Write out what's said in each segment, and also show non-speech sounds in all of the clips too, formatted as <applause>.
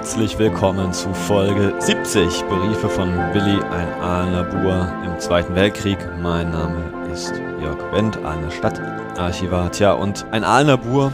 Herzlich willkommen zu Folge 70 Briefe von Willi, ein Aalner Bur im Zweiten Weltkrieg. Mein Name ist Jörg Wendt, Aalner Stadtarchivar. Tja, und ein Aalner Bur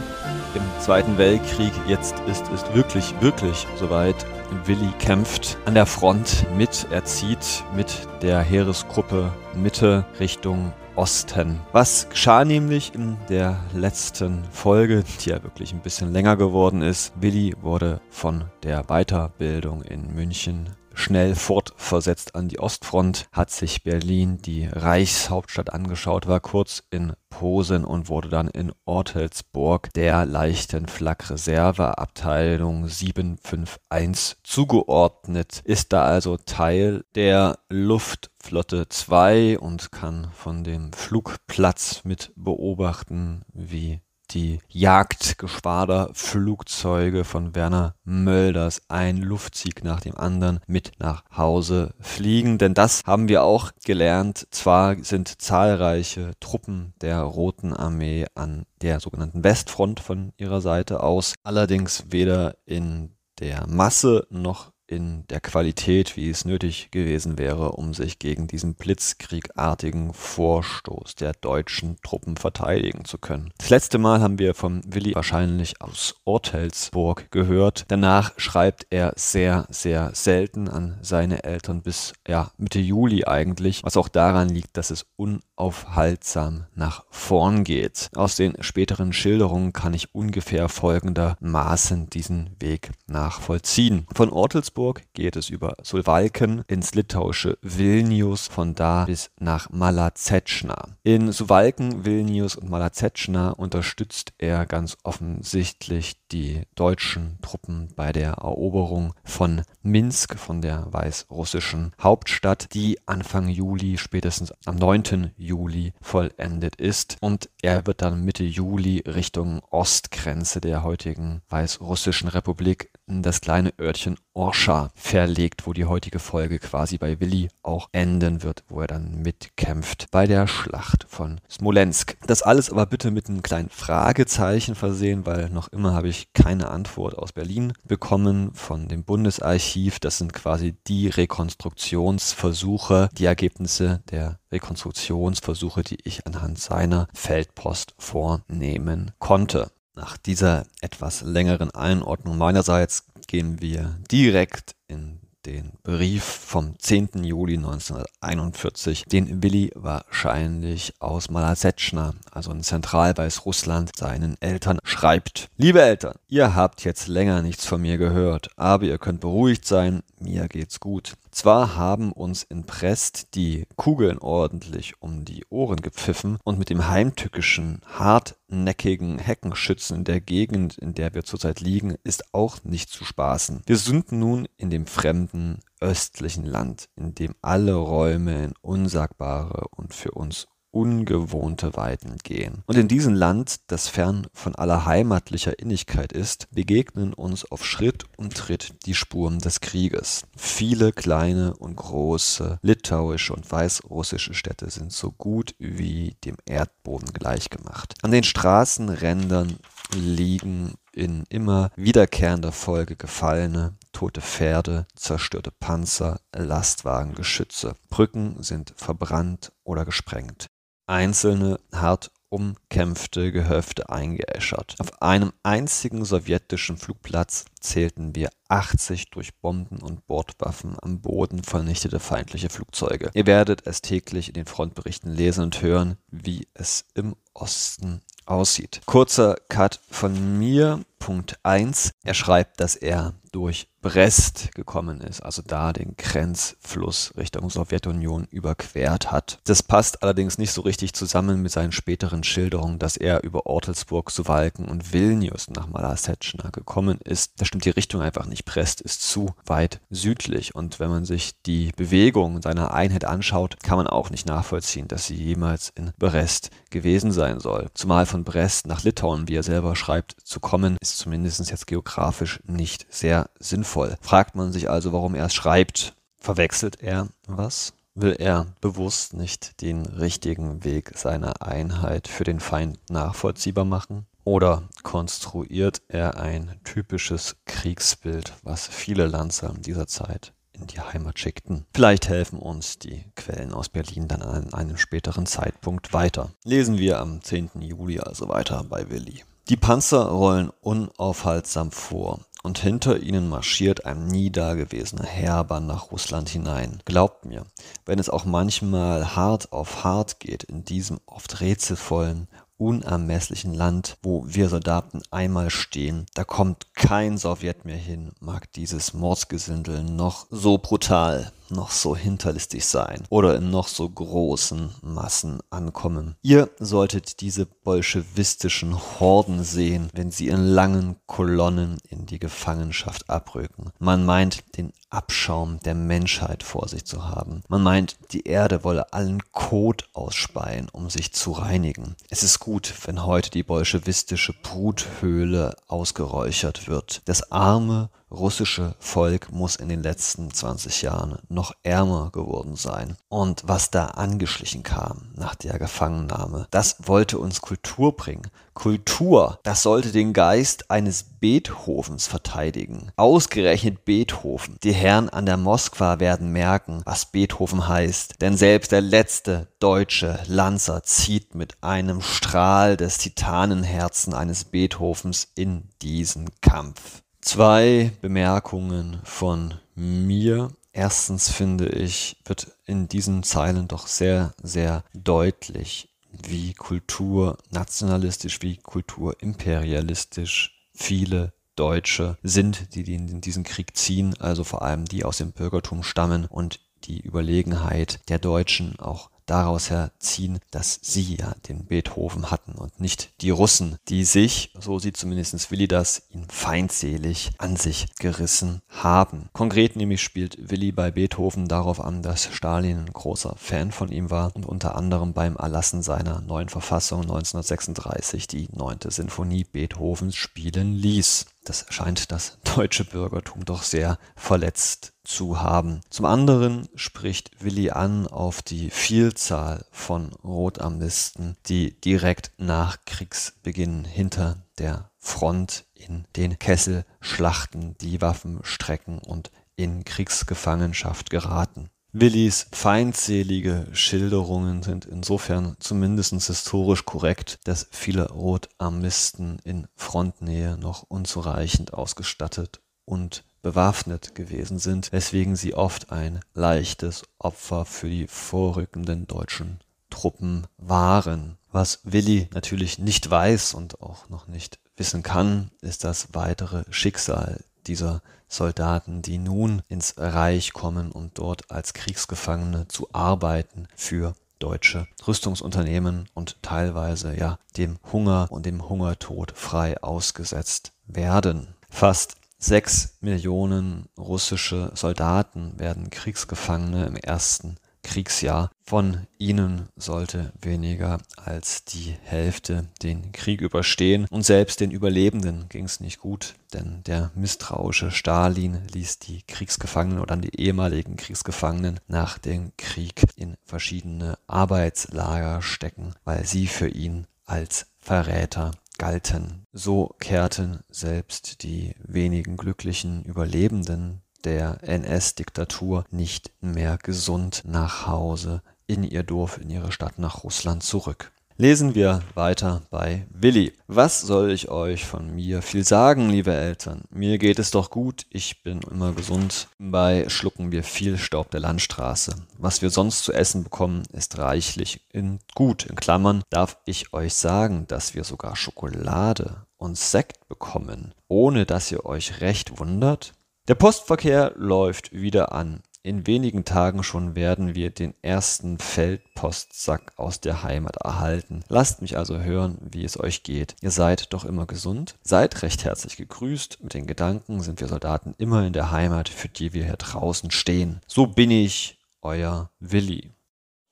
im Zweiten Weltkrieg. Jetzt ist es wirklich, wirklich soweit. Willi kämpft an der Front mit. Er zieht mit der Heeresgruppe Mitte Richtung Osten. Was geschah nämlich in der letzten Folge, die ja wirklich ein bisschen länger geworden ist? Willi wurde von der Weiterbildung in München schnell fortversetzt an die Ostfront, hat sich Berlin, die Reichshauptstadt, angeschaut, war kurz in Posen und wurde dann in Ortelsburg der leichten Flakreserveabteilung 751 zugeordnet, ist da also Teil der Luftflotte 2 und kann von dem Flugplatz mit beobachten, wie die Jagdgeschwaderflugzeuge von Werner Mölders ein Luftsieg nach dem anderen mit nach Hause fliegen. Denn das haben wir auch gelernt. Zwar sind zahlreiche Truppen der Roten Armee an der sogenannten Westfront von ihrer Seite aus, allerdings weder in der Masse noch in der Qualität, wie es nötig gewesen wäre, um sich gegen diesen blitzkriegartigen Vorstoß der deutschen Truppen verteidigen zu können. Das letzte Mal haben wir vom Willi wahrscheinlich aus Ortelsburg gehört. Danach schreibt er sehr, sehr selten an seine Eltern bis ja, Mitte Juli eigentlich, was auch daran liegt, dass es unaufhaltsam nach vorn geht. Aus den späteren Schilderungen kann ich ungefähr folgendermaßen diesen Weg nachvollziehen. Von Ortelsburg Petersburg geht es über Suwalken ins litauische Vilnius, von da bis nach Malazetschna. In Suwalken, Vilnius und Malazetschna unterstützt er ganz offensichtlich die deutschen Truppen bei der Eroberung von Minsk, von der weißrussischen Hauptstadt, die Anfang Juli, spätestens am 9. Juli vollendet ist. Und er wird dann Mitte Juli Richtung Ostgrenze der heutigen weißrussischen Republik in das kleine Örtchen Orscha verlegt, wo die heutige Folge quasi bei Willi auch enden wird, wo er dann mitkämpft bei der Schlacht von Smolensk. Das alles aber bitte mit einem kleinen Fragezeichen versehen, weil noch immer habe ich keine Antwort aus Berlin bekommen von dem Bundesarchiv. Das sind quasi die Rekonstruktionsversuche, die Ergebnisse der Rekonstruktionsversuche, die ich anhand seiner Feldpost vornehmen konnte. Nach dieser etwas längeren Einordnung meinerseits gehen wir direkt in den Brief vom 10. Juli 1941, den Willi wahrscheinlich aus Malasetschna, also in Zentralweißrussland, seinen Eltern schreibt. Liebe Eltern, ihr habt jetzt länger nichts von mir gehört, aber ihr könnt beruhigt sein, mir geht's gut. Zwar haben uns in Brest die Kugeln ordentlich um die Ohren gepfiffen und mit dem heimtückischen, hartnäckigen Heckenschützen in der Gegend, in der wir zurzeit liegen, ist auch nicht zu spaßen. Wir sind nun in dem fremden, östlichen Land, in dem alle Räume in unsagbare und für uns ungewohnte Weiten gehen. Und in diesem Land, das fern von aller heimatlicher Innigkeit ist, begegnen uns auf Schritt und Tritt die Spuren des Krieges. Viele kleine und große litauische und weißrussische Städte sind so gut wie dem Erdboden gleichgemacht. An den Straßenrändern liegen in immer wiederkehrender Folge gefallene, tote Pferde, zerstörte Panzer, Lastwagen, Geschütze. Brücken sind verbrannt oder gesprengt einzelne hart umkämpfte Gehöfte eingeäschert. Auf einem einzigen sowjetischen Flugplatz zählten wir 80 durch Bomben und Bordwaffen am Boden vernichtete feindliche Flugzeuge. Ihr werdet es täglich in den Frontberichten lesen und hören, wie es im Osten aussieht. Kurzer Cut von mir. Punkt 1. Er schreibt, dass er durch Brest gekommen ist, also da den Grenzfluss Richtung Sowjetunion überquert hat. Das passt allerdings nicht so richtig zusammen mit seinen späteren Schilderungen, dass er über Ortelsburg, Suwalken und Vilnius nach Malasetschna gekommen ist. Da stimmt die Richtung einfach nicht. Brest ist zu weit südlich und wenn man sich die Bewegung seiner Einheit anschaut, kann man auch nicht nachvollziehen, dass sie jemals in Brest gewesen sein soll. Zumal von Brest nach Litauen, wie er selber schreibt, zu kommen, ist zumindest jetzt geografisch nicht sehr sinnvoll. Fragt man sich also, warum er es schreibt. Verwechselt er was? Will er bewusst nicht den richtigen Weg seiner Einheit für den Feind nachvollziehbar machen? Oder konstruiert er ein typisches Kriegsbild, was viele Lanzer dieser Zeit in die Heimat schickten. Vielleicht helfen uns die Quellen aus Berlin dann an einem späteren Zeitpunkt weiter. Lesen wir am 10. Juli also weiter bei Willi. Die Panzer rollen unaufhaltsam vor und hinter ihnen marschiert ein nie dagewesener Heerbann nach Russland hinein. Glaubt mir, wenn es auch manchmal hart auf hart geht in diesem oft rätselvollen unermesslichen Land, wo wir Soldaten einmal stehen, da kommt kein Sowjet mehr hin, mag dieses Mordsgesindel noch so brutal, noch so hinterlistig sein oder in noch so großen Massen ankommen. Ihr solltet diese bolschewistischen Horden sehen, wenn sie in langen Kolonnen in die Gefangenschaft abrücken. Man meint, den Abschaum der Menschheit vor sich zu haben. Man meint, die Erde wolle allen Kot ausspeien, um sich zu reinigen. Es ist gut, wenn heute die bolschewistische Bruthöhle ausgeräuchert wird. Das arme, russische Volk muss in den letzten 20 Jahren noch ärmer geworden sein. Und was da angeschlichen kam nach der Gefangennahme, das wollte uns Kultur bringen. Kultur, das sollte den Geist eines Beethovens verteidigen. Ausgerechnet Beethoven. Die Herren an der Moskwa werden merken, was Beethoven heißt, denn selbst der letzte deutsche Lanzer zieht mit einem Strahl des Titanenherzen eines Beethovens in diesen Kampf. Zwei Bemerkungen von mir. Erstens finde ich, wird in diesen Zeilen doch sehr, sehr deutlich, wie kulturnationalistisch, wie kulturimperialistisch viele Deutsche sind, die in diesen Krieg ziehen, also vor allem die aus dem Bürgertum stammen und die Überlegenheit der Deutschen auch daraus herziehen, dass sie ja den Beethoven hatten und nicht die Russen, die sich, so sieht zumindest Willi das, ihn feindselig an sich gerissen haben. Konkret nämlich spielt Willi bei Beethoven darauf an, dass Stalin ein großer Fan von ihm war und unter anderem beim Erlassen seiner neuen Verfassung 1936 die neunte Sinfonie Beethovens spielen ließ. Das scheint das deutsche Bürgertum doch sehr verletzt zu haben. Zum anderen spricht Willi an auf die Vielzahl von Rotarmisten, die direkt nach Kriegsbeginn hinter der Front in den Kesselschlachten die Waffen strecken und in Kriegsgefangenschaft geraten. Willis feindselige Schilderungen sind insofern zumindest historisch korrekt, dass viele Rotarmisten in Frontnähe noch unzureichend ausgestattet und bewaffnet gewesen sind, weswegen sie oft ein leichtes Opfer für die vorrückenden deutschen Truppen waren. Was Willi natürlich nicht weiß und auch noch nicht wissen kann, ist das weitere Schicksal dieser Soldaten, die nun ins Reich kommen, um dort als Kriegsgefangene zu arbeiten für deutsche Rüstungsunternehmen und teilweise ja dem Hunger und dem Hungertod frei ausgesetzt werden. Fast sechs Millionen russische Soldaten werden Kriegsgefangene im ersten Kriegsjahr. Von ihnen sollte weniger als die Hälfte den Krieg überstehen. Und selbst den Überlebenden ging es nicht gut, denn der misstrauische Stalin ließ die Kriegsgefangenen oder die ehemaligen Kriegsgefangenen nach dem Krieg in verschiedene Arbeitslager stecken, weil sie für ihn als Verräter galten. So kehrten selbst die wenigen glücklichen Überlebenden der NS-Diktatur nicht mehr gesund nach Hause in ihr Dorf, in ihre Stadt nach Russland zurück. Lesen wir weiter bei Willi. Was soll ich euch von mir viel sagen, liebe Eltern? Mir geht es doch gut, ich bin immer gesund. Bei schlucken wir viel Staub der Landstraße. Was wir sonst zu essen bekommen, ist reichlich in gut. In Klammern darf ich euch sagen, dass wir sogar Schokolade und Sekt bekommen, ohne dass ihr euch recht wundert. Der Postverkehr läuft wieder an. In wenigen Tagen schon werden wir den ersten Feldpostsack aus der Heimat erhalten. Lasst mich also hören, wie es euch geht. Ihr seid doch immer gesund. Seid recht herzlich gegrüßt. Mit den Gedanken sind wir Soldaten immer in der Heimat, für die wir hier draußen stehen. So bin ich, euer Willi.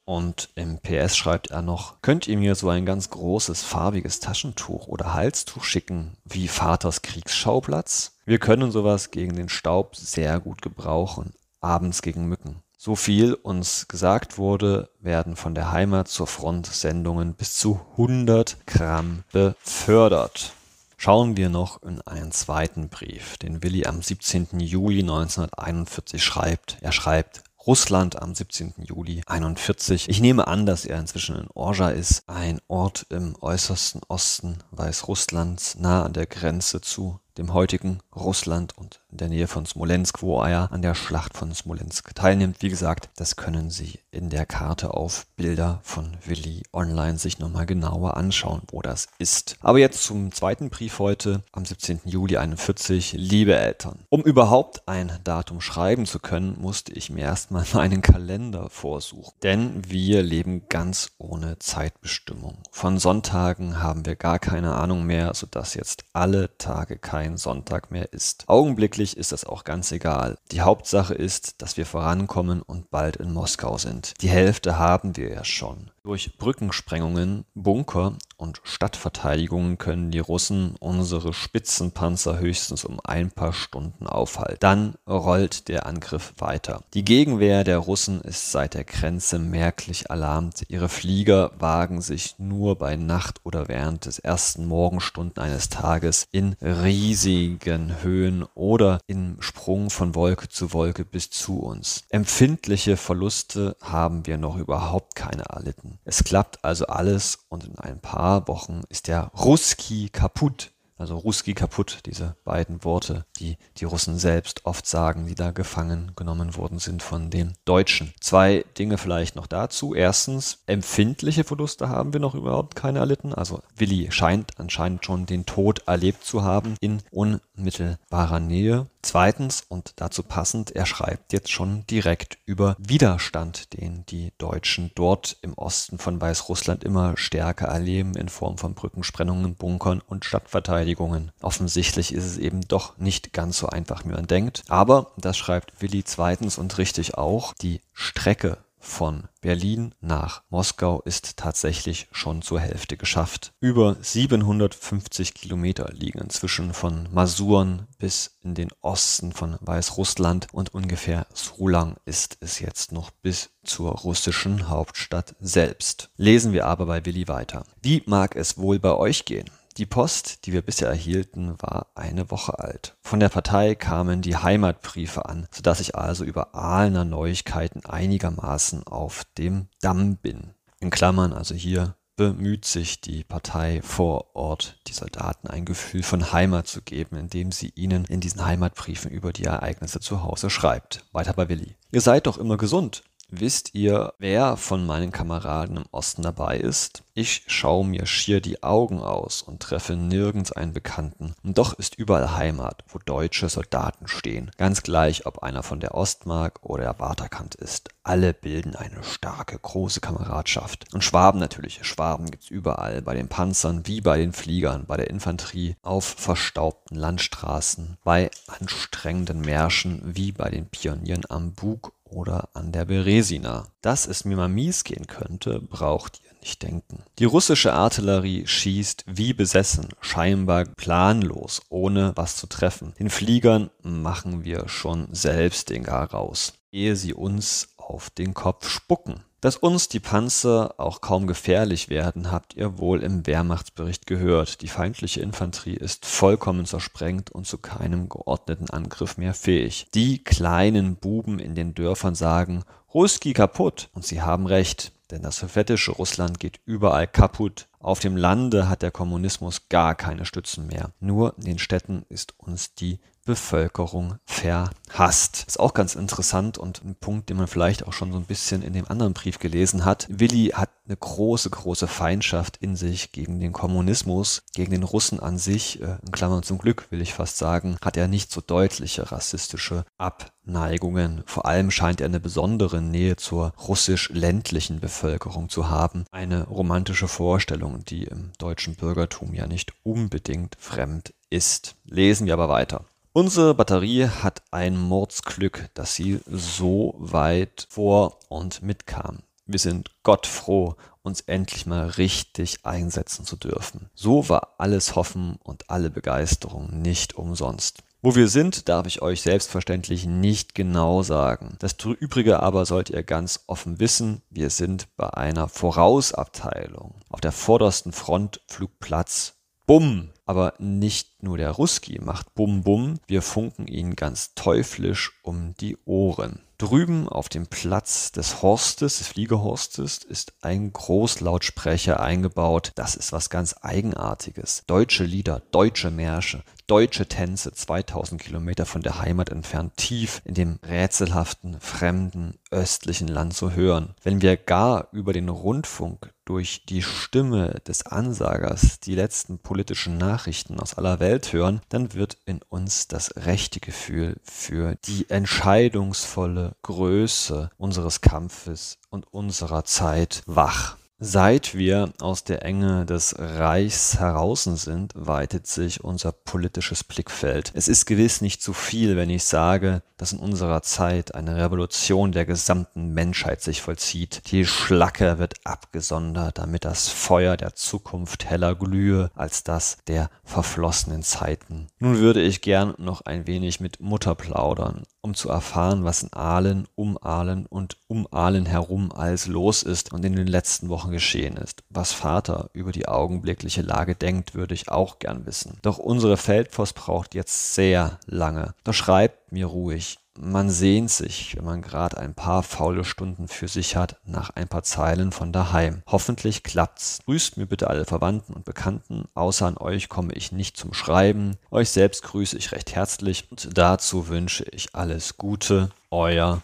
Und im PS schreibt er noch, könnt ihr mir so ein ganz großes farbiges Taschentuch oder Halstuch schicken, wie Vaters Kriegsschauplatz? Wir können sowas gegen den Staub sehr gut gebrauchen, abends gegen Mücken. So viel uns gesagt wurde, werden von der Heimat zur Front Sendungen bis zu 100 Gramm befördert. Schauen wir noch in einen zweiten Brief, den Willi am 17. Juli 1941 schreibt. Er schreibt, Russland am 17. Juli 41. Ich nehme an, dass er inzwischen in Orja ist, ein Ort im äußersten Osten Weißrusslands, nah an der Grenze zu dem heutigen Russland und in der Nähe von Smolensk, wo er an der Schlacht von Smolensk teilnimmt. Wie gesagt, das können Sie in der Karte auf Bilder von Willi online sich nochmal genauer anschauen, wo das ist. Aber jetzt zum zweiten Brief heute am 17. Juli 41. Liebe Eltern, um überhaupt ein Datum schreiben zu können, musste ich mir erstmal <laughs> meinen Kalender vorsuchen. Denn wir leben ganz ohne Zeitbestimmung. Von Sonntagen haben wir gar keine Ahnung mehr, sodass jetzt alle Tage kein kein Sonntag mehr ist. Augenblicklich ist das auch ganz egal. Die Hauptsache ist, dass wir vorankommen und bald in Moskau sind. Die Hälfte haben wir ja schon. Durch Brückensprengungen, Bunker und Stadtverteidigungen können die Russen unsere Spitzenpanzer höchstens um ein paar Stunden aufhalten. Dann rollt der Angriff weiter. Die Gegenwehr der Russen ist seit der Grenze merklich alarmt. Ihre Flieger wagen sich nur bei Nacht oder während des ersten Morgenstunden eines Tages in riesigen Höhen oder im Sprung von Wolke zu Wolke bis zu uns. Empfindliche Verluste haben wir noch überhaupt keine erlitten. Es klappt also alles und in ein paar Wochen ist der Ruski kaputt. Also Ruski kaputt, diese beiden Worte, die die Russen selbst oft sagen, die da gefangen genommen worden sind von den Deutschen. Zwei Dinge vielleicht noch dazu. Erstens, empfindliche Verluste haben wir noch überhaupt keine erlitten. Also Willi scheint anscheinend schon den Tod erlebt zu haben in unmittelbarer Nähe. Zweitens, und dazu passend, er schreibt jetzt schon direkt über Widerstand, den die Deutschen dort im Osten von Weißrussland immer stärker erleben in Form von Brückensprengungen, Bunkern und Stadtverteidigungen. Offensichtlich ist es eben doch nicht ganz so einfach, wie man denkt. Aber, das schreibt Willi zweitens und richtig auch, die Strecke von Berlin nach Moskau ist tatsächlich schon zur Hälfte geschafft. Über 750 Kilometer liegen inzwischen von Masuren bis in den Osten von Weißrussland und ungefähr so lang ist es jetzt noch bis zur russischen Hauptstadt selbst. Lesen wir aber bei Willi weiter. Wie mag es wohl bei euch gehen? Die Post, die wir bisher erhielten, war eine Woche alt. Von der Partei kamen die Heimatbriefe an, sodass ich also über Aalener Neuigkeiten einigermaßen auf dem Damm bin. In Klammern also hier bemüht sich die Partei vor Ort, die Soldaten ein Gefühl von Heimat zu geben, indem sie ihnen in diesen Heimatbriefen über die Ereignisse zu Hause schreibt. Weiter bei Willi. Ihr seid doch immer gesund. Wisst ihr, wer von meinen Kameraden im Osten dabei ist? Ich schaue mir schier die Augen aus und treffe nirgends einen Bekannten. Und doch ist überall Heimat, wo deutsche Soldaten stehen. Ganz gleich, ob einer von der Ostmark oder der Waterkant ist. Alle bilden eine starke, große Kameradschaft. Und Schwaben natürlich. Schwaben gibt's überall. Bei den Panzern wie bei den Fliegern, bei der Infanterie, auf verstaubten Landstraßen, bei anstrengenden Märschen wie bei den Pionieren am Bug oder an der Beresina. Dass es mir mal mies gehen könnte, braucht ihr nicht denken. Die russische Artillerie schießt wie besessen, scheinbar planlos, ohne was zu treffen. Den Fliegern machen wir schon selbst den Gar raus, ehe sie uns auf den Kopf spucken. Dass uns die Panzer auch kaum gefährlich werden, habt ihr wohl im Wehrmachtsbericht gehört. Die feindliche Infanterie ist vollkommen zersprengt und zu keinem geordneten Angriff mehr fähig. Die kleinen Buben in den Dörfern sagen, Ruski kaputt. Und sie haben recht, denn das sowjetische Russland geht überall kaputt. Auf dem Lande hat der Kommunismus gar keine Stützen mehr. Nur in den Städten ist uns die Bevölkerung verhasst. Ist auch ganz interessant und ein Punkt, den man vielleicht auch schon so ein bisschen in dem anderen Brief gelesen hat. Willi hat eine große, große Feindschaft in sich gegen den Kommunismus, gegen den Russen an sich. Äh, in Klammern zum Glück will ich fast sagen, hat er nicht so deutliche rassistische Abneigungen. Vor allem scheint er eine besondere Nähe zur russisch-ländlichen Bevölkerung zu haben. Eine romantische Vorstellung, die im deutschen Bürgertum ja nicht unbedingt fremd ist. Lesen wir aber weiter. Unsere Batterie hat ein Mordsglück, dass sie so weit vor und mitkam. Wir sind Gott froh, uns endlich mal richtig einsetzen zu dürfen. So war alles Hoffen und alle Begeisterung nicht umsonst. Wo wir sind, darf ich euch selbstverständlich nicht genau sagen. Das Übrige aber sollt ihr ganz offen wissen, wir sind bei einer Vorausabteilung. Auf der vordersten Front Flugplatz Bumm! Aber nicht nur der Ruski macht Bum Bum, wir funken ihn ganz teuflisch um die Ohren. Drüben auf dem Platz des Horstes, des Fliegehorstes, ist ein Großlautsprecher eingebaut. Das ist was ganz Eigenartiges. Deutsche Lieder, deutsche Märsche, deutsche Tänze 2000 Kilometer von der Heimat entfernt, tief in dem rätselhaften, fremden, östlichen Land zu hören. Wenn wir gar über den Rundfunk durch die Stimme des Ansagers die letzten politischen Nachrichten aus aller Welt hören, dann wird in uns das rechte Gefühl für die entscheidungsvolle Größe unseres Kampfes und unserer Zeit wach. Seit wir aus der Enge des Reichs heraus sind, weitet sich unser politisches Blickfeld. Es ist gewiss nicht zu viel, wenn ich sage, dass in unserer Zeit eine Revolution der gesamten Menschheit sich vollzieht. Die Schlacke wird abgesondert, damit das Feuer der Zukunft heller glühe als das der verflossenen Zeiten. Nun würde ich gern noch ein wenig mit Mutter plaudern um zu erfahren, was in Aalen, um Aalen und um Aalen herum alles los ist und in den letzten Wochen geschehen ist. Was Vater über die augenblickliche Lage denkt, würde ich auch gern wissen. Doch unsere Feldpost braucht jetzt sehr lange. Doch schreibt mir ruhig, man sehnt sich, wenn man gerade ein paar faule Stunden für sich hat, nach ein paar Zeilen von daheim. Hoffentlich klappt's. Grüßt mir bitte alle Verwandten und Bekannten. Außer an euch komme ich nicht zum Schreiben. Euch selbst grüße ich recht herzlich und dazu wünsche ich alles Gute. Euer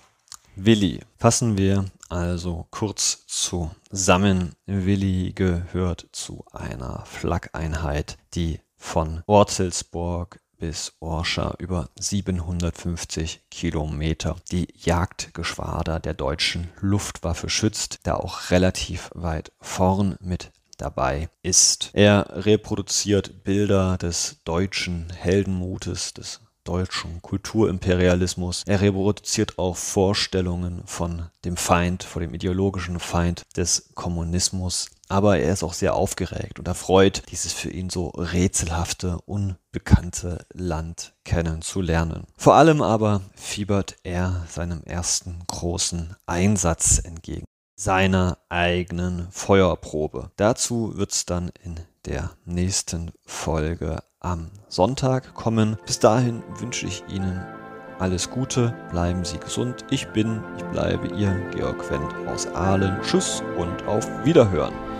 Willi. Fassen wir also kurz zusammen. Willi gehört zu einer Flak-Einheit, die von Ortelsburg bis Orscha über 750 Kilometer. Die Jagdgeschwader der deutschen Luftwaffe schützt, da auch relativ weit vorn mit dabei ist. Er reproduziert Bilder des deutschen Heldenmutes, des deutschen Kulturimperialismus. Er reproduziert auch Vorstellungen von dem Feind, vor dem ideologischen Feind des Kommunismus. Aber er ist auch sehr aufgeregt und erfreut, dieses für ihn so rätselhafte, unbekannte Land kennenzulernen. Vor allem aber fiebert er seinem ersten großen Einsatz entgegen seiner eigenen Feuerprobe. Dazu wird es dann in der nächsten Folge am Sonntag kommen. Bis dahin wünsche ich Ihnen alles Gute, bleiben Sie gesund. Ich bin, ich bleibe Ihr Georg Wendt aus Aalen. Tschüss und auf Wiederhören.